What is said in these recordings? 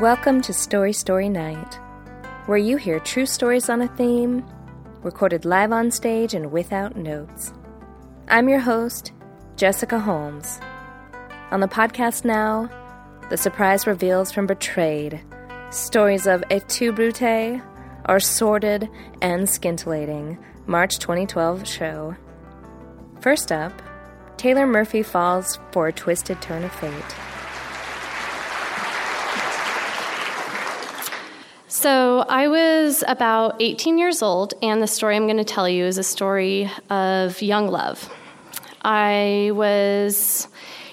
Welcome to Story Story Night, where you hear true stories on a theme, recorded live on stage and without notes. I'm your host, Jessica Holmes. On the podcast now, the surprise reveals from Betrayed stories of Et Brute, our sordid and scintillating March 2012 show. First up, Taylor Murphy falls for a twisted turn of fate. So, I was about 18 years old, and the story I'm going to tell you is a story of young love. I was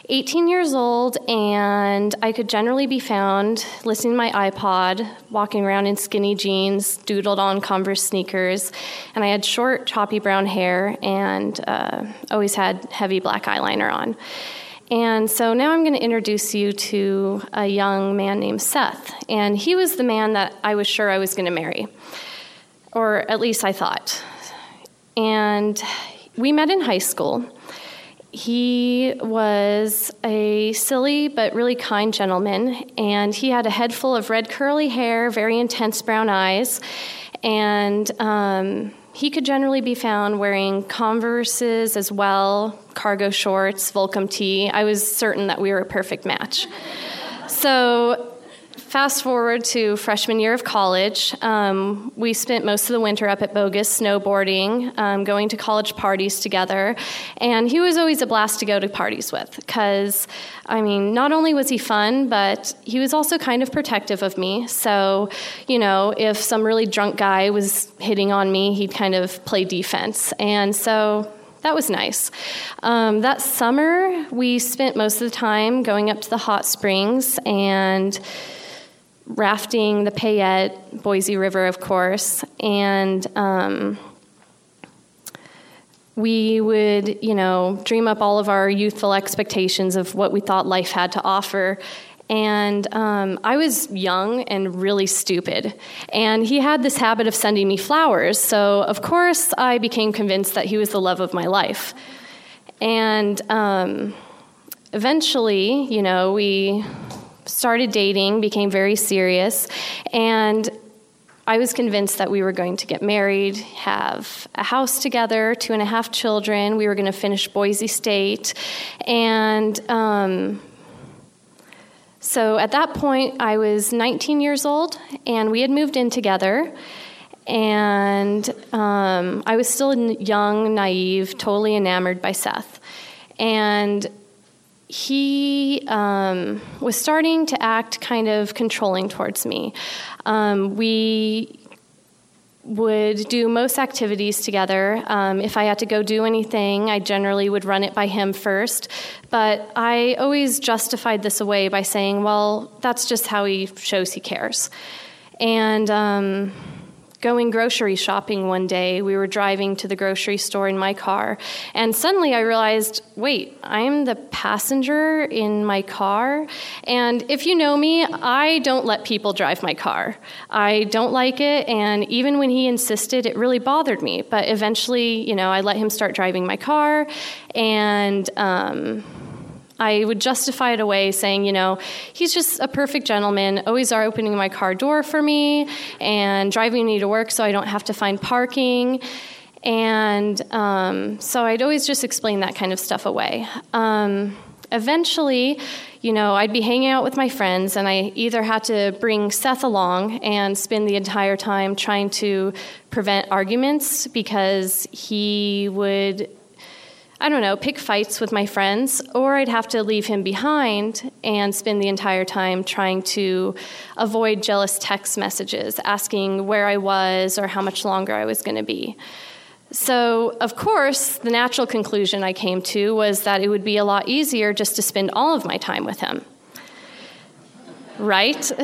18 years old, and I could generally be found listening to my iPod, walking around in skinny jeans, doodled on Converse sneakers, and I had short, choppy brown hair and uh, always had heavy black eyeliner on. And so now I'm going to introduce you to a young man named Seth. And he was the man that I was sure I was going to marry, or at least I thought. And we met in high school. He was a silly but really kind gentleman, and he had a head full of red curly hair, very intense brown eyes, and um, he could generally be found wearing Converses as well, cargo shorts, Volcom tee. I was certain that we were a perfect match. So fast forward to freshman year of college, um, we spent most of the winter up at Bogus snowboarding, um, going to college parties together. And he was always a blast to go to parties with because, I mean, not only was he fun, but he was also kind of protective of me. So, you know, if some really drunk guy was hitting on me, he'd kind of play defense. And so that was nice. Um, that summer, we spent most of the time going up to the hot springs and rafting the Payette, Boise River, of course, and um, we would, you know, dream up all of our youthful expectations of what we thought life had to offer. And um, I was young and really stupid. And he had this habit of sending me flowers. So, of course, I became convinced that he was the love of my life. And um, eventually, you know, we started dating, became very serious, and I was convinced that we were going to get married, have a house together, two and a half children. We were going to finish Boise State. And um, so at that point, I was 19 years old, and we had moved in together. And um, I was still young, naive, totally enamored by Seth. And he um, was starting to act kind of controlling towards me. Um, we would do most activities together. Um, if I had to go do anything, I generally would run it by him first. But I always justified this away by saying, well, that's just how he shows he cares. And um, going grocery shopping one day. We were driving to the grocery store in my car, and suddenly I realized wait, I'm the passenger in my car. And if you know me, I don't let people drive my car. I don't like it, and even when he insisted, it really bothered me. But eventually, you know, I let him start driving my car, and um, I would justify it away saying, you know, he's just a perfect gentleman, always are opening my car door for me and driving me to work so I don't have to find parking. And um, so I'd always just explain that kind of stuff away. Um, eventually, you know, I'd be hanging out with my friends, and I either had to bring Seth along and spend the entire time trying to prevent arguments because he would I don't know, pick fights with my friends, or I'd have to leave him behind and spend the entire time trying to avoid jealous text messages asking where I was or how much longer I was going to be. So, of course, the natural conclusion I came to was that it would be a lot easier just to spend all of my time with him. Right?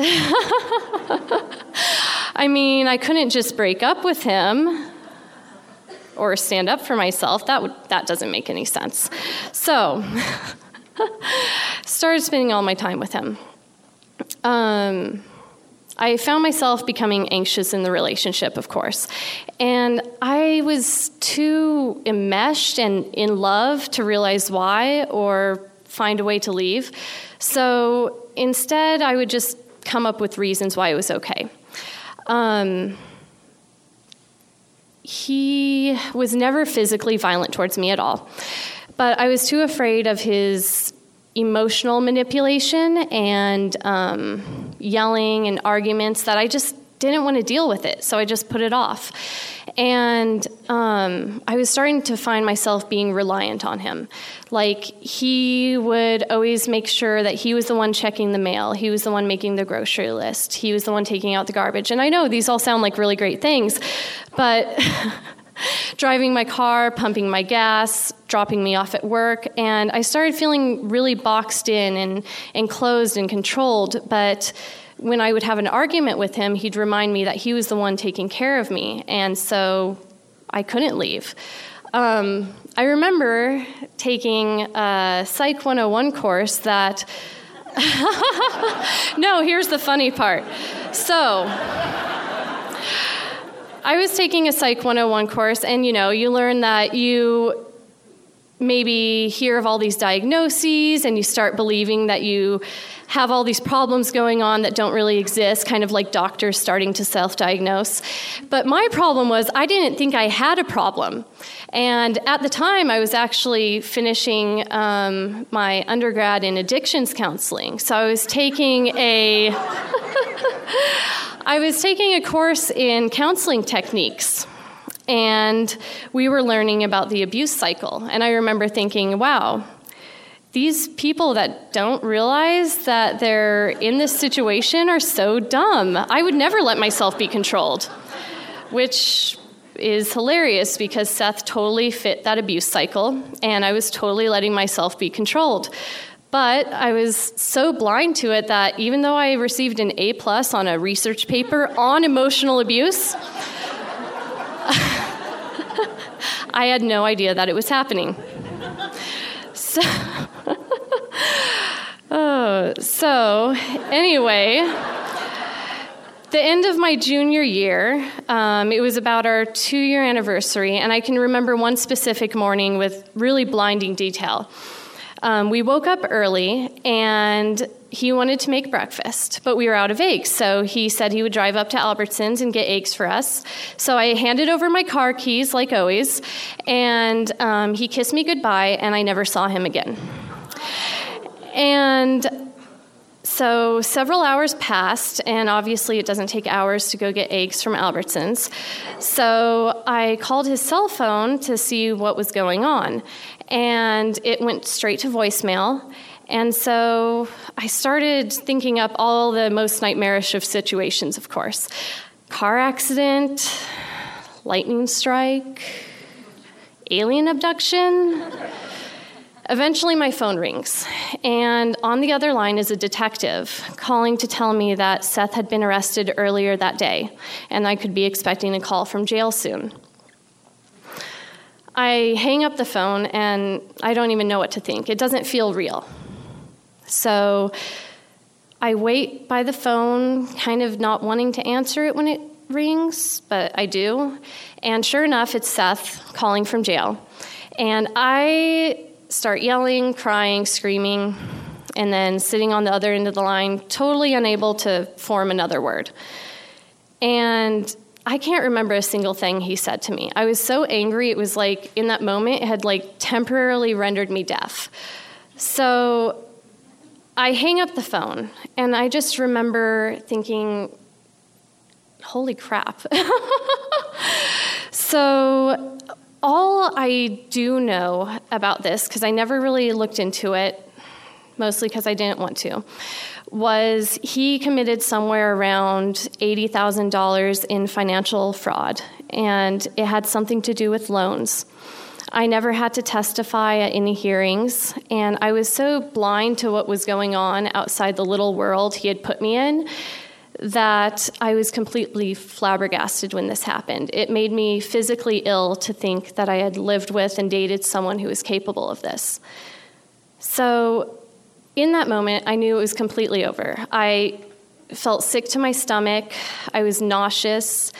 I mean, I couldn't just break up with him or stand up for myself. That, would, that doesn't make any sense. So, started spending all my time with him. Um, I found myself becoming anxious in the relationship, of course. And I was too enmeshed and in love to realize why or find a way to leave. So instead, I would just come up with reasons why it was okay. Um, he was never physically violent towards me at all, but I was too afraid of his emotional manipulation and um, yelling and arguments that I just didn't want to deal with it, so I just put it off. And um, I was starting to find myself being reliant on him. Like, he would always make sure that he was the one checking the mail, he was the one making the grocery list, he was the one taking out the garbage. And I know these all sound like really great things, but. driving my car, pumping my gas, dropping me off at work, and I started feeling really boxed in and enclosed and controlled. But when I would have an argument with him, he'd remind me that he was the one taking care of me, and so I couldn't leave. Um, I remember taking a Psych 101 course that. no, here's the funny part. So. I was taking a Psych 101 course, and you know, you learn that you maybe hear of all these diagnoses and you start believing that you have all these problems going on that don't really exist, kind of like doctors starting to self diagnose. But my problem was I didn't think I had a problem. And at the time, I was actually finishing um, my undergrad in addictions counseling. So I was taking a. I was taking a course in counseling techniques and we were learning about the abuse cycle. And I remember thinking, wow, these people that don't realize that they're in this situation are so dumb. I would never let myself be controlled, which is hilarious because Seth totally fit that abuse cycle, and I was totally letting myself be controlled. But I was so blind to it that even though I received an A plus on a research paper on emotional abuse, I had no idea that it was happening. So, oh, so anyway, the end of my junior year, um, it was about our two year anniversary, and I can remember one specific morning with really blinding detail. Um, we woke up early and he wanted to make breakfast, but we were out of eggs. So he said he would drive up to Albertsons and get eggs for us. So I handed over my car keys, like always, and um, he kissed me goodbye, and I never saw him again. And so several hours passed, and obviously it doesn't take hours to go get eggs from Albertsons. So I called his cell phone to see what was going on and it went straight to voicemail. And so I started thinking up all the most nightmarish of situations, of course car accident, lightning strike, alien abduction. Eventually, my phone rings, and on the other line is a detective calling to tell me that Seth had been arrested earlier that day, and I could be expecting a call from jail soon. I hang up the phone and I don't even know what to think. It doesn't feel real. So I wait by the phone, kind of not wanting to answer it when it rings, but I do. And sure enough, it's Seth calling from jail. And I start yelling, crying, screaming, and then sitting on the other end of the line, totally unable to form another word. And I can't remember a single thing he said to me. I was so angry, it was like in that moment, it had like temporarily rendered me deaf. So I hang up the phone, and I just remember thinking, holy crap. so, all I do know about this, because I never really looked into it, mostly because I didn't want to, was he committed somewhere around $80,000 in financial fraud, and it had something to do with loans. I never had to testify at any hearings, and I was so blind to what was going on outside the little world he had put me in that I was completely flabbergasted when this happened. It made me physically ill to think that I had lived with and dated someone who was capable of this. So in that moment, I knew it was completely over. I felt sick to my stomach. I was nauseous.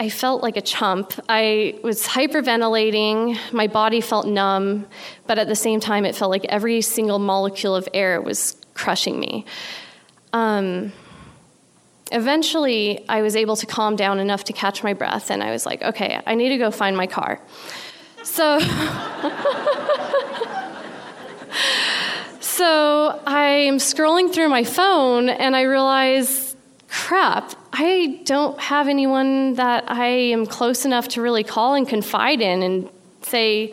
I felt like a chump. I was hyperventilating. My body felt numb, but at the same time, it felt like every single molecule of air was crushing me. Um, eventually, I was able to calm down enough to catch my breath, and I was like, okay, I need to go find my car. So. so I'm scrolling through my phone and I realize, crap, I don't have anyone that I am close enough to really call and confide in and say,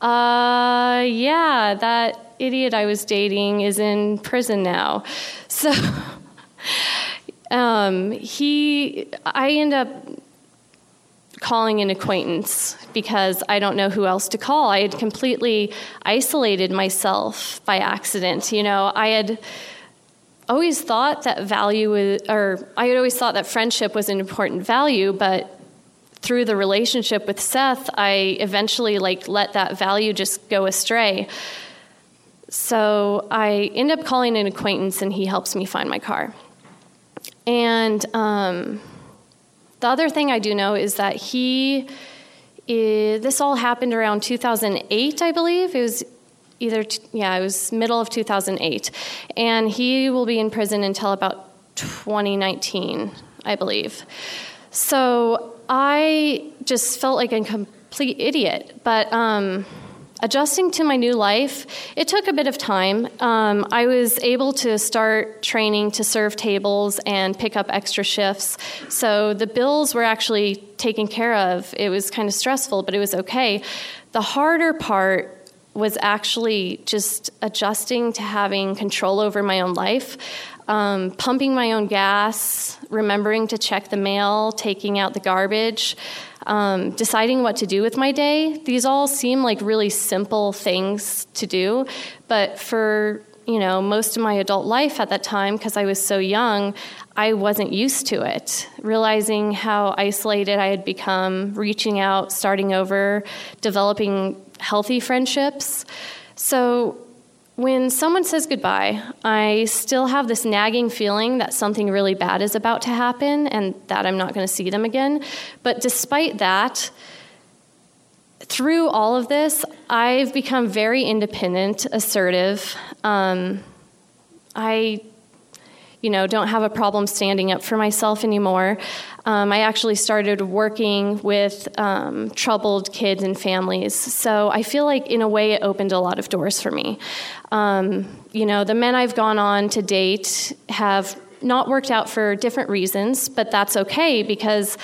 uh, yeah, that idiot I was dating is in prison now. So um, he, I end up calling an acquaintance because I don't know who else to call. I had completely isolated myself by accident. You know, I had always thought that value or I had always thought that friendship was an important value, but through the relationship with Seth, I eventually like let that value just go astray. So I end up calling an acquaintance, and he helps me find my car. And um, the other thing I do know is that he, is, this all happened around 2008, I believe. It was either, yeah, it was middle of 2008. And he will be in prison until about 2019, I believe. So I just felt like a complete idiot. But um, adjusting to my new life, it took a bit of time. Um, I was able to start training to serve tables and pick up extra shifts. So the bills were actually taken care of. It was kind of stressful, but it was okay. The harder part was actually just adjusting to having control over my own life. Um, pumping my own gas, remembering to check the mail, taking out the garbage um, deciding what to do with my day. These all seem like really simple things to do, but for you know most of my adult life at that time because i was so young i wasn't used to it realizing how isolated i had become reaching out starting over developing healthy friendships so when someone says goodbye, I still have this nagging feeling that something really bad is about to happen and that I'm not going to see them again. But despite that, through all of this, I've become very independent, assertive. Um, I you know, don't have a problem standing up for myself anymore. Um, I actually started working with um, troubled kids and families. So I feel like, in a way, it opened a lot of doors for me. Um, you know, the men I've gone on to date have not worked out for different reasons, but that's okay because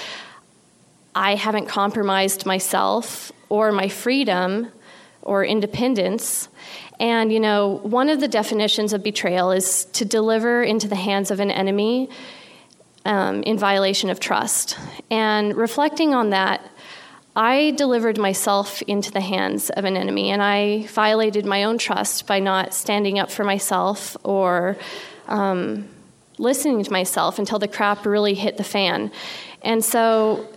I haven't compromised myself or my freedom or independence. And, you know, one of the definitions of betrayal is to deliver into the hands of an enemy um, in violation of trust. And reflecting on that, I delivered myself into the hands of an enemy, and I violated my own trust by not standing up for myself or um, listening to myself until the crap really hit the fan. And so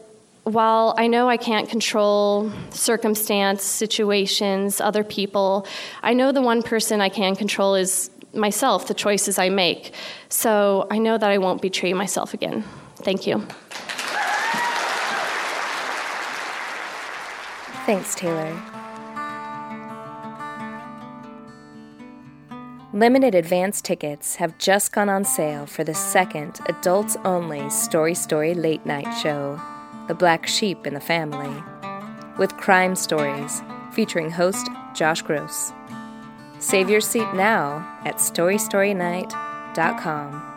while I know I can't control circumstance, situations, other people, I know the one person I can control is myself, the choices I make. So I know that I won't betray myself again. Thank you. Thanks, Taylor. Limited advance tickets have just gone on sale for the second adults only Story Story late night show the black sheep in the family, with crime stories featuring host Josh Gross. Save your seat now at StoryStoryNight.com.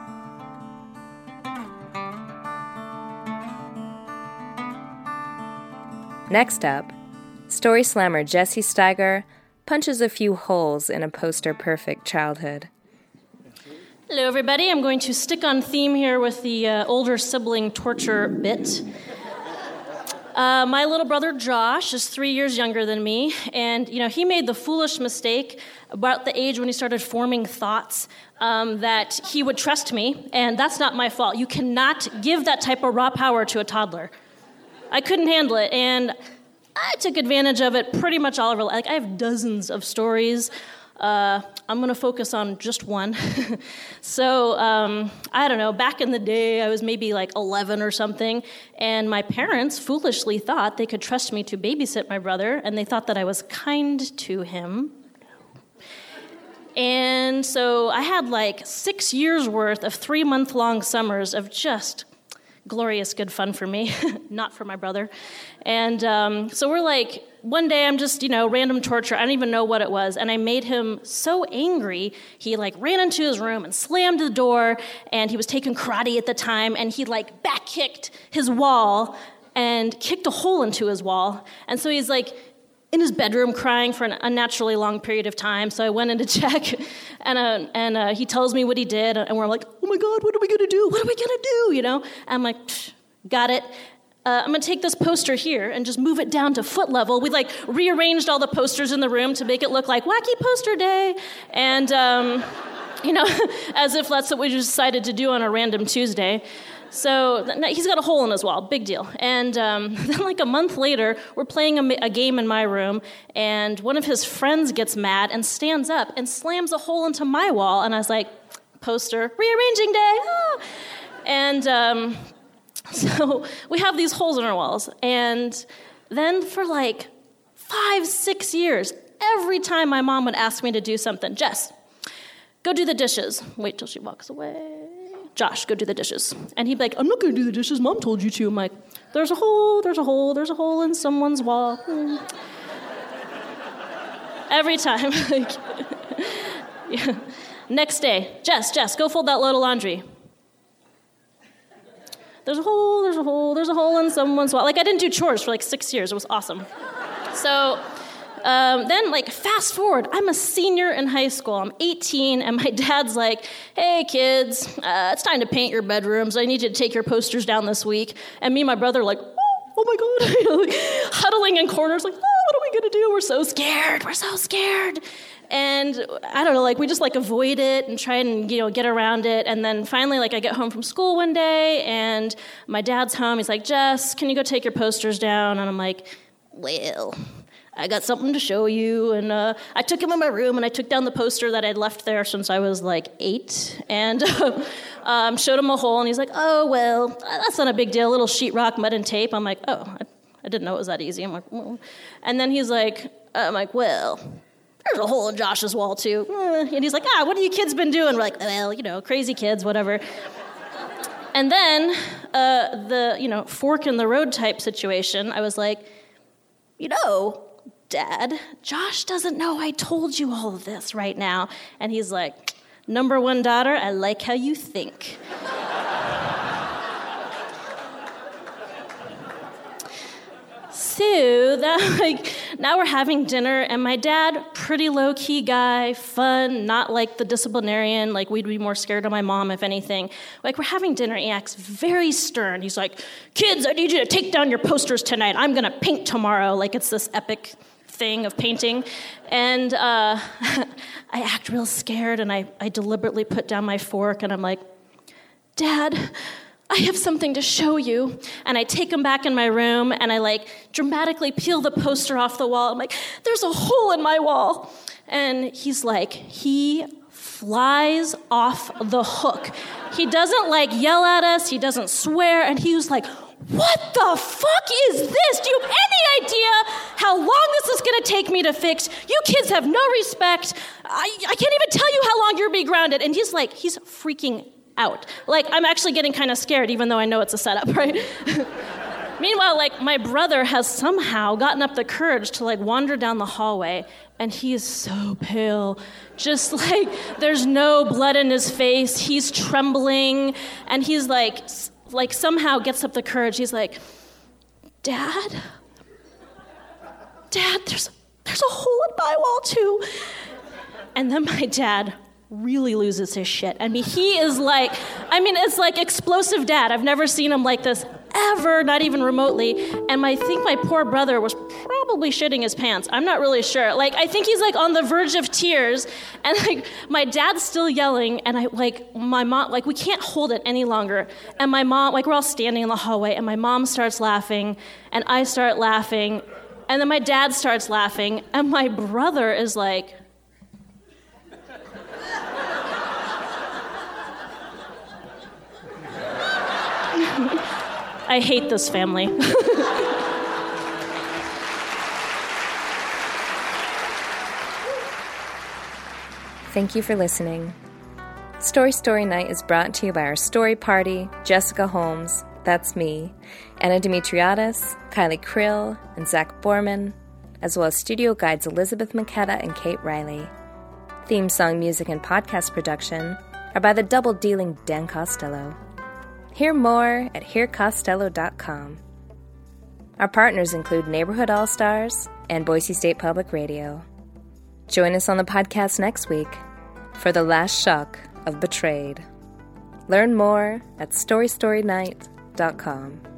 Next up, story slammer Jessie Steiger punches a few holes in a poster perfect childhood. Hello, everybody. I'm going to stick on theme here with the uh, older sibling torture bit. Uh, my little brother Josh is three years younger than me, and you know he made the foolish mistake about the age when he started forming thoughts um, that he would trust me, and that's not my fault. You cannot give that type of raw power to a toddler. I couldn't handle it, and I took advantage of it pretty much all over. Like I have dozens of stories uh, I'm going to focus on just one. so, um, I don't know, back in the day, I was maybe like 11 or something, and my parents foolishly thought they could trust me to babysit my brother, and they thought that I was kind to him. And so I had like six years worth of three month long summers of just glorious good fun for me, not for my brother. And um, so we're like, one day I'm just, you know, random torture. I don't even know what it was. And I made him so angry, he like ran into his room and slammed the door. And he was taking karate at the time. And he like back kicked his wall and kicked a hole into his wall. And so he's like, in his bedroom crying for an unnaturally long period of time. So I went in to check, and, uh, and uh, he tells me what he did, and we're like, oh my God, what are we gonna do? What are we gonna do? You know? And I'm like, got it. Uh, I'm gonna take this poster here and just move it down to foot level. We like rearranged all the posters in the room to make it look like wacky poster day, and um, you know, as if that's what we decided to do on a random Tuesday. So he's got a hole in his wall, big deal. And um, then, like a month later, we're playing a, a, game in my room, and one of his friends gets mad and stands up and slams a hole into my wall. And I was like, poster, rearranging day. Ah. And um, so we have these holes in our walls. And then for like five, six years, every time my mom would ask me to do something, Jess, go do the dishes. Wait till she walks away Josh, go do the dishes. And he'd be like, I'm not going to do the dishes. Mom told you to. I'm like, there's a hole, there's a hole, there's a hole in someone's wall. Every time. yeah. Next day, Jess, Jess, go fold that load of laundry. There's a hole, there's a hole, there's a hole in someone's wall. Like, I didn't do chores for like six years. It was awesome. So, um, then, like, fast forward, I'm a senior in high school. I'm 18, and my dad's like, hey, kids, uh, it's time to paint your bedrooms. I need you to take your posters down this week. And me and my brother, like, oh, oh my God, huddling in corners, like, oh, what are we gonna do? We're so scared. We're so scared. And I don't know, like we just like avoid it and try and you know get around it. And then finally, like I get home from school one day, and my dad's home. He's like, Jess, can you go take your posters down? And I'm like, well, I got something to show you. And uh, I took him in my room and I took down the poster that I'd left there since I was like eight and um, showed him a hole. And he's like, oh, well, that's not a big deal. A little sheetrock, mud, and tape. I'm like, oh, I, I didn't know it was that easy. I'm like, and then he's like, I'm like, well, there's a hole in Josh's wall too. And he's like, ah, what have you kids been doing? We're like, well, you know, crazy kids, whatever. And then uh, the, you know, fork in the road type situation, I was like, you know, Dad, Josh doesn't know I told you all of this right now. And he's like, Number one daughter, I like how you think. so that like now we're having dinner and my dad pretty low key guy fun not like the disciplinarian like we'd be more scared of my mom if anything. Like we're having dinner he acts very stern. He's like kids i need you to take down your posters tonight. I'm gonna paint tomorrow. Like it's this epic thing of painting. And uh, I act real scared and I, I deliberately put down my fork and I'm like, Dad, I have something to show you. And I take him back in my room and I like dramatically peel the poster off the wall. I'm like, there's a hole in my wall. And he's like, he flies off the hook. He doesn't like yell at us, he doesn't swear, and he was like, what the fuck is this? Do you have any idea how long this is gonna take me to fix? You kids have no respect. I, I can't even tell you how long you're be grounded. And he's like, he's freaking out. Like, I'm actually getting kind of scared, even though I know it's a setup, right? Meanwhile, like, my brother has somehow gotten up the courage to like wander down the hallway, and he is so pale. Just like, there's no blood in his face. He's trembling, and he's like, like somehow gets up the courage. He's like, Dad? Dad, there's, there's a hole in my wall too. And then my dad really loses his shit. I mean, he is like, I mean, it's like explosive dad. I've never seen him like this ever, not even remotely. And I think my poor brother was probably shitting his pants. I'm not really sure. Like, I think he's like on the verge of tears. And like, my dad's still yelling. And I, like, my mom, like, we can't hold it any longer. And my mom, like, we're all standing in the hallway. And my mom starts laughing. And I start laughing. And then my dad starts laughing. And my brother is like, I hate this family. Thank you for listening. Story Story Night is brought to you by our story party, Jessica Holmes, that's me, Anna Dimitriadis, Kylie Krill, and Zach Borman, as well as studio guides Elizabeth McKetta and Kate Riley. Theme song music and podcast production are by the double dealing Dan Costello. Hear more at hearcostello.com. Our partners include Neighborhood All Stars and Boise State Public Radio. Join us on the podcast next week for the last shock of Betrayed. Learn more at StoryStoryNight.com.